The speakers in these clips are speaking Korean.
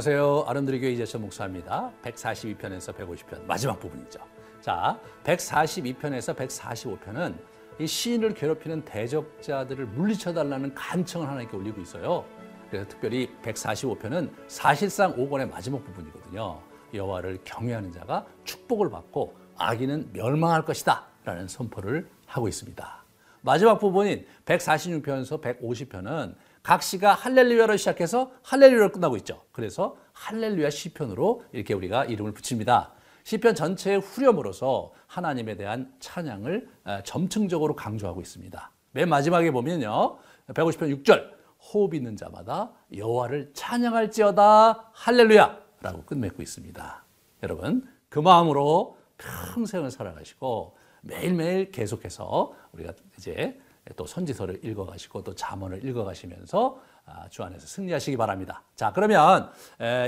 안녕하세요. 아름드리 교회 이재천 목사입니다. 142편에서 150편 마지막 부분이죠. 자, 142편에서 145편은 이 시인을 괴롭히는 대적자들을 물리쳐 달라는 간청을 하나님께 올리고 있어요. 그래서 특별히 145편은 사실상 5권의 마지막 부분이거든요. 여호와를 경외하는 자가 축복을 받고 악인은 멸망할 것이다 라는 선포를 하고 있습니다. 마지막 부분인 146편에서 150편은 각 시가 할렐루야로 시작해서 할렐루야로 끝나고 있죠. 그래서 할렐루야 시편으로 이렇게 우리가 이름을 붙입니다. 시편 전체의 후렴으로서 하나님에 대한 찬양을 점층적으로 강조하고 있습니다. 맨 마지막에 보면요. 150편 6절 호흡 있는 자마다 여호와를 찬양할지어다 할렐루야라고 끝맺고 있습니다. 여러분 그 마음으로 평생을 살아가시고 매일매일 계속해서 우리가 이제 또 선지서를 읽어가시고 또 잠언을 읽어가시면서 아, 주 안에서 승리하시기 바랍니다. 자 그러면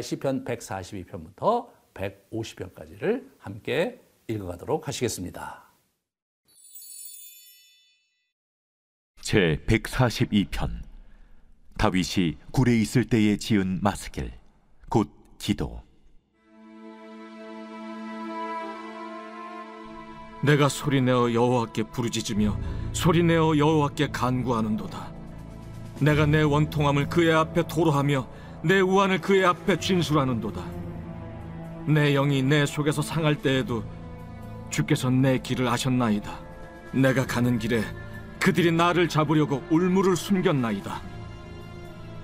시편 142편부터 150편까지를 함께 읽어가도록 하시겠습니다. 제 142편 다윗이 굴에 있을 때에 지은 마스길 곧 기도 내가 소리내어 여호와께 부르짖으며 소리내어 여호와께 간구하는도다. 내가 내 원통함을 그의 앞에 토로하며 내 우환을 그의 앞에 진술하는도다. 내 영이 내 속에서 상할 때에도 주께서 내 길을 아셨나이다. 내가 가는 길에 그들이 나를 잡으려고 울물을 숨겼나이다.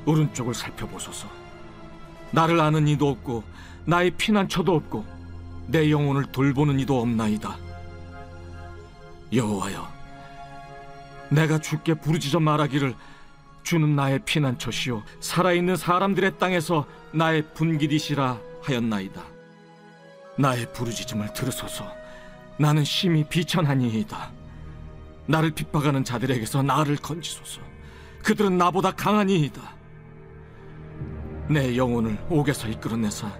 오른쪽을 살펴보소서. 나를 아는 이도 없고 나의 피난처도 없고 내 영혼을 돌보는 이도 없나이다. 여호와여 내가 주께 부르짖어 말하기를 주는 나의 피난처시요 살아있는 사람들의 땅에서 나의 분기디시라 하였나이다. 나의 부르짖음을 들으소서. 나는 심히 비천하니이다. 나를 핍박하는 자들에게서 나를 건지소서. 그들은 나보다 강하니이다. 내 영혼을 옥에서 이끌어내사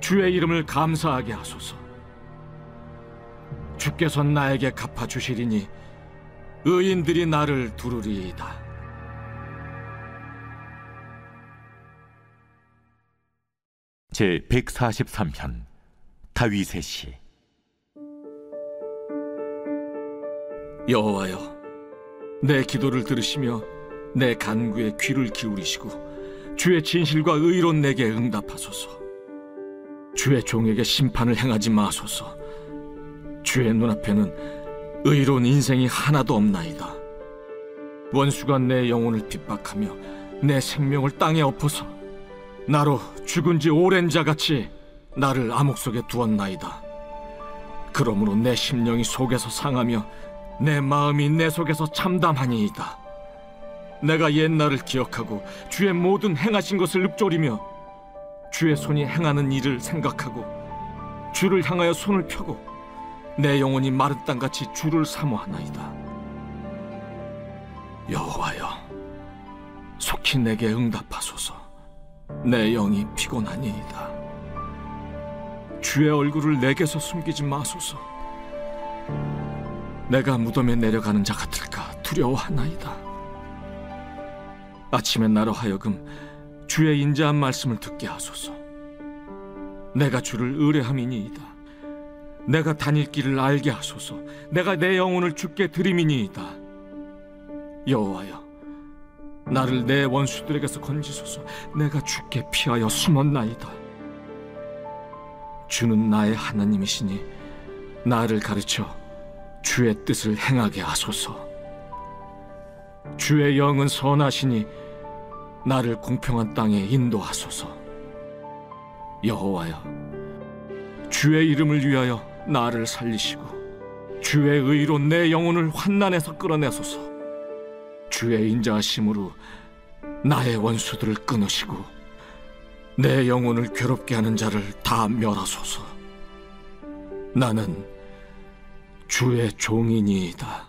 주의 이름을 감사하게 하소서 주께서 나에게 갚아 주시리니 의인들이 나를 두르리이다. 제 143편 다윗의 시. 여호와여 내 기도를 들으시며 내 간구에 귀를 기울이시고 주의 진실과 의로 내게 응답하소서. 주의 종에게 심판을 행하지 마소서 주의 눈앞에는 의로운 인생이 하나도 없나이다. 원수가 내 영혼을 핍박하며 내 생명을 땅에 엎어서 나로 죽은 지 오랜 자 같이 나를 암흑 속에 두었나이다. 그러므로 내 심령이 속에서 상하며 내 마음이 내 속에서 참담하니이다. 내가 옛날을 기억하고 주의 모든 행하신 것을 읊조리며 주의 손이 행하는 일을 생각하고 주를 향하여 손을 펴고 내 영혼이 마른 땅같이 주를 사모하나이다. 여호와여, 속히 내게 응답하소서. 내 영이 피곤하니이다. 주의 얼굴을 내게서 숨기지 마소서. 내가 무덤에 내려가는 자 같을까 두려워하나이다. 아침에 나로 하여금 주의 인자한 말씀을 듣게 하소서. 내가 주를 의뢰함이니이다. 내가 다닐 길을 알게 하소서. 내가 내 영혼을 주께 드림이니이다. 여호와여, 나를 내 원수들에게서 건지소서. 내가 주께 피하여 숨었나이다. 주는 나의 하나님이시니 나를 가르쳐 주의 뜻을 행하게 하소서. 주의 영은 선하시니 나를 공평한 땅에 인도하소서. 여호와여, 주의 이름을 위하여 나를 살리시고 주의 의로 내 영혼을 환난에서 끌어내소서. 주의 인자하심으로 나의 원수들을 끊으시고 내 영혼을 괴롭게 하는 자를 다 멸하소서. 나는 주의 종이니이다.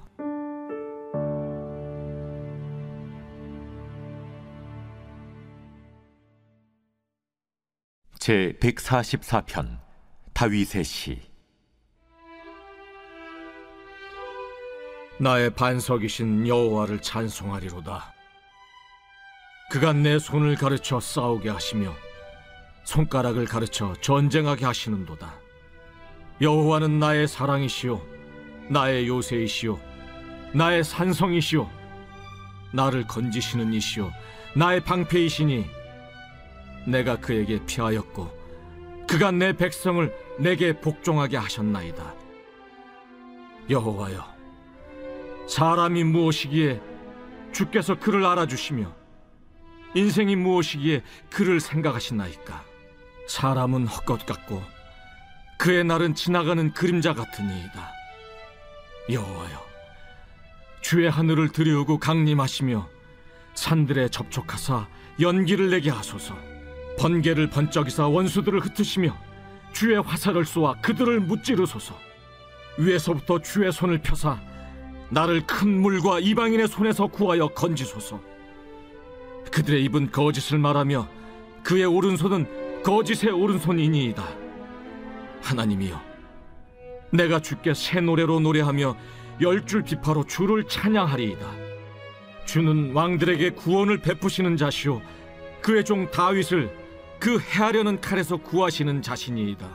제 144편 다윗의 시 나의 반석이신 여호와를 찬송하리로다. 그가 내 손을 가르쳐 싸우게 하시며 손가락을 가르쳐 전쟁하게 하시는도다. 여호와는 나의 사랑이시요 나의 요새이시요 나의 산성이시요 나를 건지시는 이시요 나의 방패이시니 내가 그에게 피하였고 그가 내 백성을 내게 복종하게 하셨나이다. 여호와여 사람이 무엇이기에 주께서 그를 알아주시며 인생이 무엇이기에 그를 생각하시나이까? 사람은 헛것 같고 그의 날은 지나가는 그림자 같으니이다. 여호와여 주의 하늘을 들이우고 강림하시며 산들에 접촉하사 연기를 내게 하소서. 번개를 번쩍이사 원수들을 흩으시며 주의 화살을 쏘아 그들을 무찌르소서. 위에서부터 주의 손을 펴사 나를 큰 물과 이방인의 손에서 구하여 건지소서. 그들의 입은 거짓을 말하며 그의 오른손은 거짓의 오른손이니이다. 하나님이여 내가 주께 새 노래로 노래하며 열 줄 비파로 주를 찬양하리이다. 주는 왕들에게 구원을 베푸시는 자시오. 그의 종 다윗을 그 해하려는 칼에서 구하시는 자신이이다.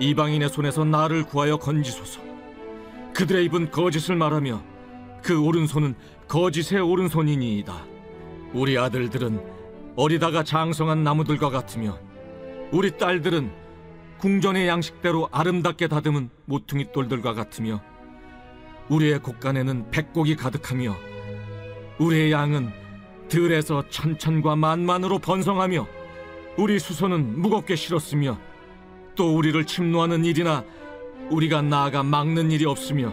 이방인의 손에서 나를 구하여 건지소서 그들의 입은 거짓을 말하며 그 오른손은 거짓의 오른손이니이다. 우리 아들들은 어리다가 장성한 나무들과 같으며 우리 딸들은 궁전의 양식대로 아름답게 다듬은 모퉁이 돌들과 같으며 우리의 곳간에는 백곡이 가득하며 우리의 양은 들에서 천천과 만만으로 번성하며 우리 수소는 무겁게 실었으며 또 우리를 침노하는 일이나 우리가 나아가 막는 일이 없으며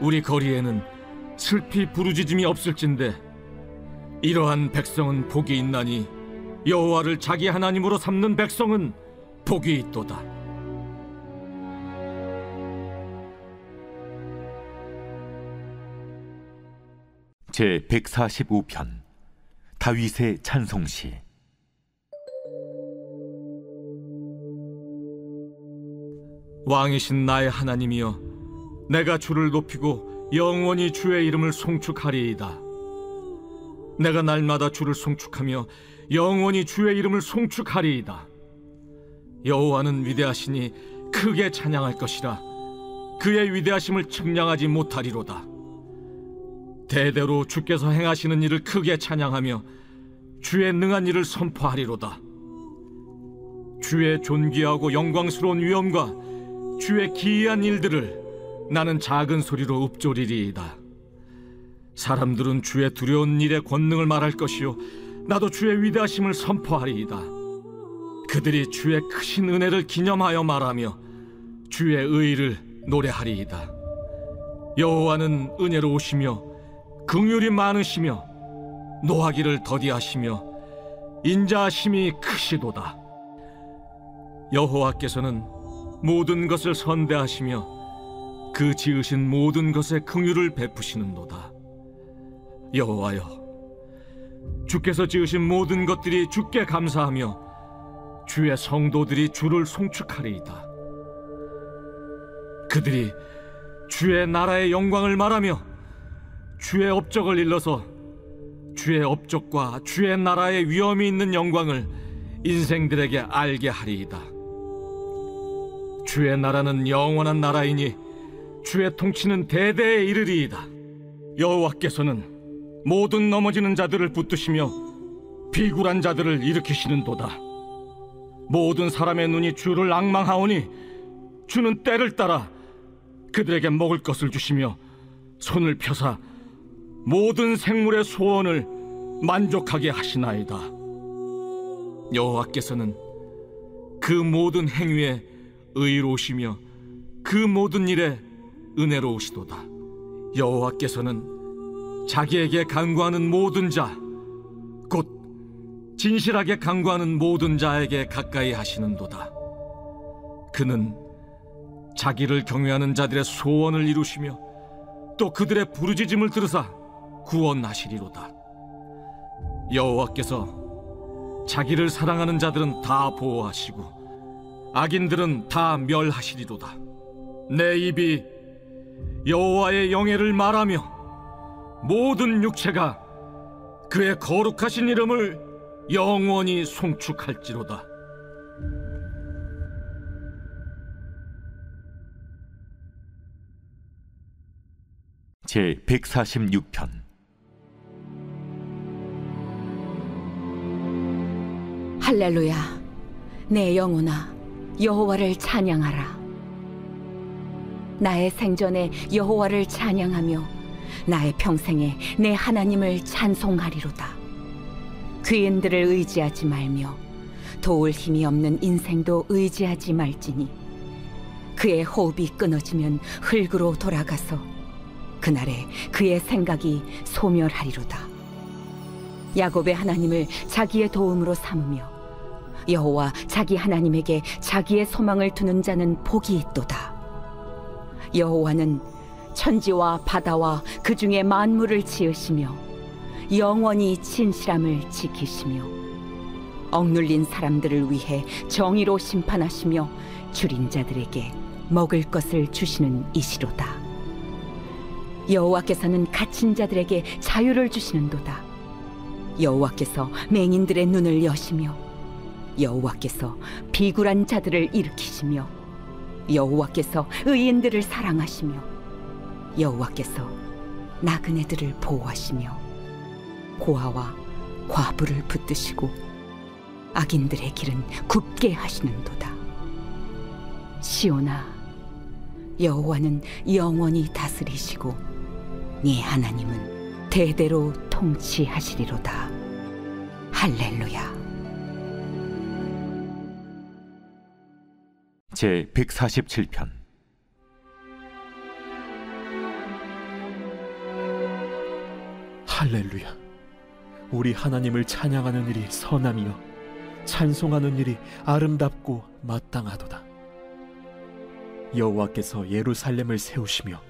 우리 거리에는 슬피 부르짖음이 없을진데 이러한 백성은 복이 있나니 여호와를 자기 하나님으로 삼는 백성은 복이 있도다. 제 145편 다윗의 찬송시 왕이신 나의 하나님이여 내가 주를 높이고 영원히 주의 이름을 송축하리이다. 내가 날마다 주를 송축하며 영원히 주의 이름을 송축하리이다. 여호와는 위대하시니 크게 찬양할 것이라. 그의 위대하심을 측량하지 못하리로다. 대대로 주께서 행하시는 일을 크게 찬양하며 주의 능한 일을 선포하리로다. 주의 존귀하고 영광스러운 위엄과 주의 기이한 일들을 나는 작은 소리로 읊조리리이다. 사람들은 주의 두려운 일의 권능을 말할 것이요 나도 주의 위대하심을 선포하리이다. 그들이 주의 크신 은혜를 기념하여 말하며 주의 의를 노래하리이다. 여호와는 은혜로우시며 긍휼이 많으시며 노하기를 더디하시며 인자하심이 크시도다. 여호와께서는 모든 것을 선대하시며 그 지으신 모든 것에 긍휼을 베푸시는도다. 여호와여, 주께서 지으신 모든 것들이 주께 감사하며 주의 성도들이 주를 송축하리이다. 그들이 주의 나라의 영광을 말하며 주의 업적을 일러서 주의 업적과 주의 나라의 위엄이 있는 영광을 인생들에게 알게 하리이다. 주의 나라는 영원한 나라이니 주의 통치는 대대에 이르리이다. 여호와께서는 모든 넘어지는 자들을 붙드시며 비굴한 자들을 일으키시는도다. 모든 사람의 눈이 주를 악망하오니 주는 때를 따라 그들에게 먹을 것을 주시며 손을 펴사 모든 생물의 소원을 만족하게 하시나이다. 여호와께서는 그 모든 행위에 의로우시며 그 모든 일에 은혜로우시도다. 여호와께서는 자기에게 간구하는 모든 자, 곧 진실하게 간구하는 모든 자에게 가까이 하시는도다. 그는 자기를 경외하는 자들의 소원을 이루시며 또 그들의 부르짖음을 들으사 구원하시리로다. 여호와께서 자기를 사랑하는 자들은 다 보호하시고 악인들은 다 멸하시리로다. 내 입이 여호와의 영예를 말하며 모든 육체가 그의 거룩하신 이름을 영원히 송축할지로다. 제 146편 할렐루야 내 영혼아 여호와를 찬양하라. 나의 생전에 여호와를 찬양하며 나의 평생에 내 하나님을 찬송하리로다. 귀인들을 의지하지 말며 도울 힘이 없는 인생도 의지하지 말지니 그의 호흡이 끊어지면 흙으로 돌아가서 그날에 그의 생각이 소멸하리로다. 야곱의 하나님을 자기의 도움으로 삼으며 여호와 자기 하나님에게 자기의 소망을 두는 자는 복이 있도다. 여호와는 천지와 바다와 그 중에 만물을 지으시며 영원히 진실함을 지키시며 억눌린 사람들을 위해 정의로 심판하시며 줄인 자들에게 먹을 것을 주시는 이시로다. 여호와께서는 갇힌 자들에게 자유를 주시는도다. 여호와께서 맹인들의 눈을 여시며 여호와께서 비굴한 자들을 일으키시며 여호와께서 의인들을 사랑하시며 여호와께서 나그네들을 보호하시며 고아와 과부를 붙드시고 악인들의 길은 굽게 하시는도다. 시온아 여호와는 영원히 다스리시고 네 하나님은 대대로 통치하시리로다. 할렐루야 제 147편 할렐루야. 우리 하나님을 찬양하는 일이 선함이요 찬송하는 일이 아름답고 마땅하도다. 여호와께서 예루살렘을 세우시며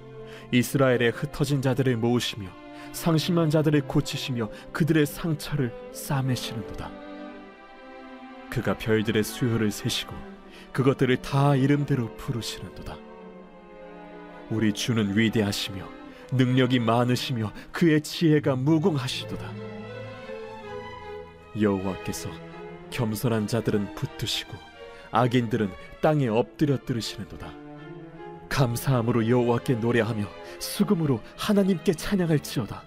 이스라엘의 흩어진 자들을 모으시며 상심한 자들을 고치시며 그들의 상처를 싸매시는도다. 그가 별들의 수요를 세시고 그것들을 다 이름대로 부르시는도다. 우리 주는 위대하시며 능력이 많으시며 그의 지혜가 무궁하시도다. 여호와께서 겸손한 자들은 붙드시고 악인들은 땅에 엎드려 들으시는도다. 감사함으로 여호와께 노래하며 수금으로 하나님께 찬양할지어다.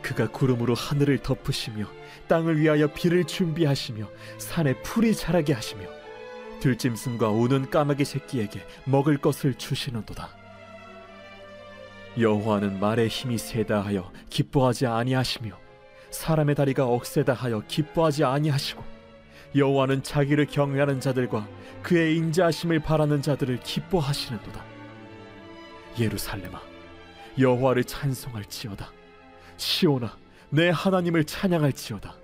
그가 구름으로 하늘을 덮으시며 땅을 위하여 비를 준비하시며 산에 풀이 자라게 하시며 들짐승과 우는 까마귀 새끼에게 먹을 것을 주시는도다. 여호와는 말의 힘이 세다 하여 기뻐하지 아니하시며 사람의 다리가 억세다 하여 기뻐하지 아니하시고 여호와는 자기를 경외하는 자들과 그의 인자하심을 바라는 자들을 기뻐하시는도다. 예루살렘아 여호와를 찬송할지어다. 시온아 내 하나님을 찬양할지어다.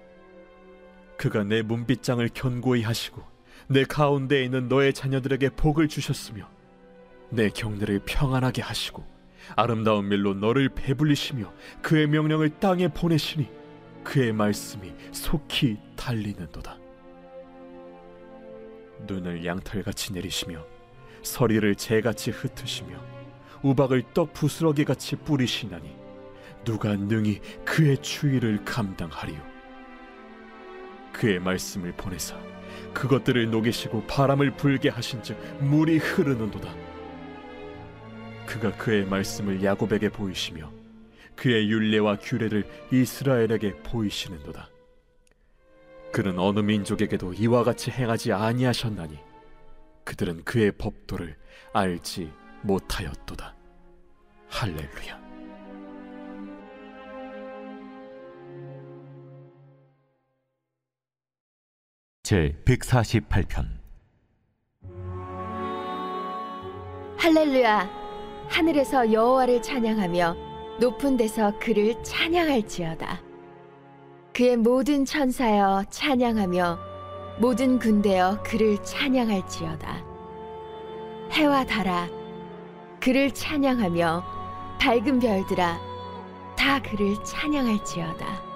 그가 내 문빗장을 견고히 하시고 내 가운데에 있는 너의 자녀들에게 복을 주셨으며 내 경내를 평안하게 하시고 아름다운 밀로 너를 배불리시며 그의 명령을 땅에 보내시니 그의 말씀이 속히 달리는도다. 눈을 양털같이 내리시며 서리를 재같이 흩으시며 우박을 떡 부스러기 같이 뿌리시나니 누가 능히 그의 추위를 감당하리요 그의 말씀을 보내사 그것들을 녹이시고 바람을 불게 하신즉 물이 흐르는도다. 그가 그의 말씀을 야곱에게 보이시며 그의 율례와 규례를 이스라엘에게 보이시는도다. 그는 어느 민족에게도 이와 같이 행하지 아니하셨나니 그들은 그의 법도를 알지 못하였도다. 할렐루야 제 148편. 할렐루야. 하늘에서 여호와를 찬양하며 높은 데서 그를 찬양할지어다. 그의 모든 천사여 찬양하며 모든 군대여 그를 찬양할지어다. 해와 달아 그를 찬양하며 밝은 별들아 다 그를 찬양할지어다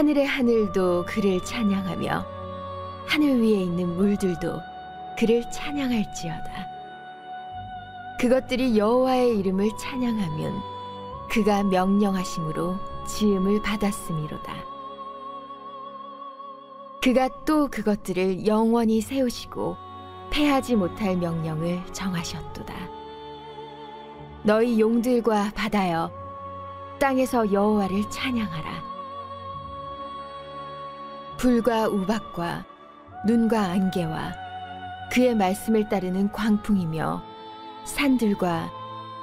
하늘의 하늘도 그를 찬양하며 하늘 위에 있는 물들도 그를 찬양할지어다 그것들이 여호와의 이름을 찬양하면 그가 명령하심으로 지음을 받았음이로다 그가 또 그것들을 영원히 세우시고 패하지 못할 명령을 정하셨도다. 너희 용들과 바다여 땅에서 여호와를 찬양하라. 불과 우박과 눈과 안개와 그의 말씀을 따르는 광풍이며 산들과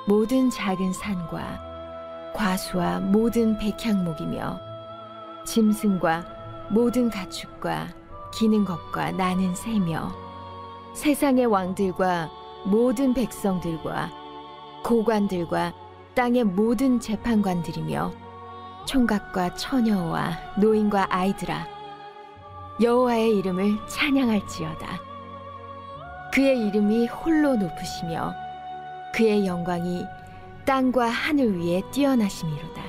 모든 작은 산과 과수와 모든 백향목이며 짐승과 모든 가축과 기는 것과 나는 새며 세상의 왕들과 모든 백성들과 고관들과 땅의 모든 재판관들이며 총각과 처녀와 노인과 아이들아 여호와의 이름을 찬양할지어다. 그의 이름이 홀로 높으시며 그의 영광이 땅과 하늘 위에 뛰어나심이로다.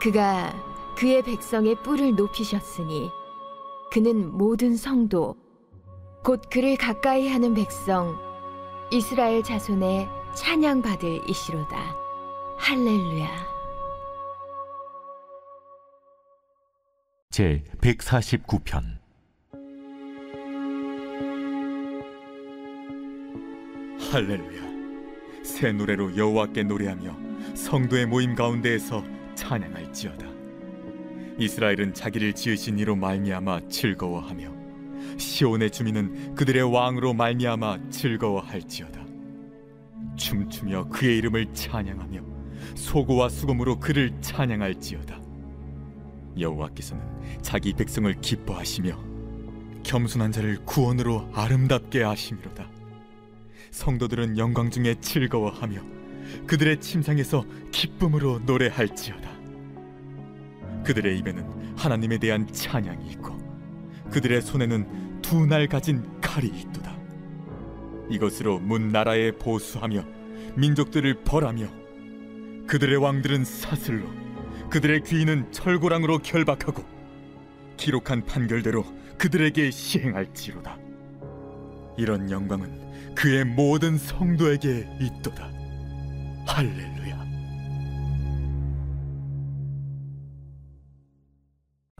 그가 그의 백성의 뿔을 높이셨으니 그는 모든 성도 곧 그를 가까이 하는 백성 이스라엘 자손의 찬양 받을 이시로다. 할렐루야 제 149편. 할렐루야. 새 노래로 여호와께 노래하며 성도의 모임 가운데에서 찬양할지어다. 이스라엘은 자기를 지으신 이로 말미암아 즐거워하며 시온의 주민은 그들의 왕으로 말미암아 즐거워할지어다. 춤추며 그의 이름을 찬양하며 소고와 수금으로 그를 찬양할지어다 여호와께서는 자기 백성을 기뻐하시며 겸손한 자를 구원으로 아름답게 하심이로다 성도들은 영광 중에 즐거워하며 그들의 침상에서 기쁨으로 노래할지어다. 그들의 입에는 하나님에 대한 찬양이 있고 그들의 손에는 두 날 가진 칼이 있도다. 이것으로 문 나라에 보수하며 민족들을 벌하며 그들의 왕들은 사슬로 그들의 귀인은 철고랑으로 결박하고 기록한 판결대로 그들에게 시행할지로다. 이런 영광은 그의 모든 성도에게 있도다. 할렐루야.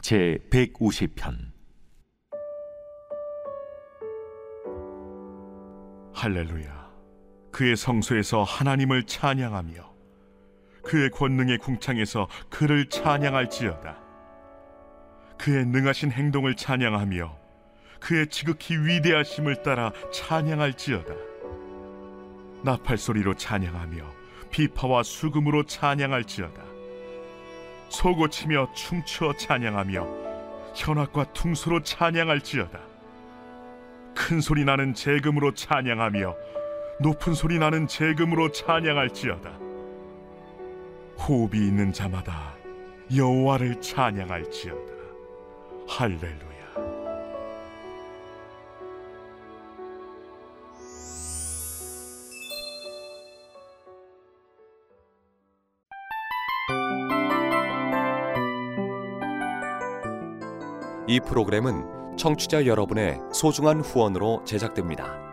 제 150편 할렐루야. 그의 성소에서 하나님을 찬양하며 그의 권능의 궁창에서 그를 찬양할지어다. 그의 능하신 행동을 찬양하며 그의 지극히 위대하심을 따라 찬양할지어다. 나팔 소리로 찬양하며 비파와 수금으로 찬양할지어다. 소고치며 춤추어 찬양하며 현악과 퉁소로 찬양할지어다. 큰 소리 나는 재금으로 찬양하며 높은 소리 나는 재금으로 찬양할지어다. 호흡이 있는 자마다 여호와를 찬양할지어다. 할렐루야. 이 프로그램은 청취자 여러분의 소중한 후원으로 제작됩니다.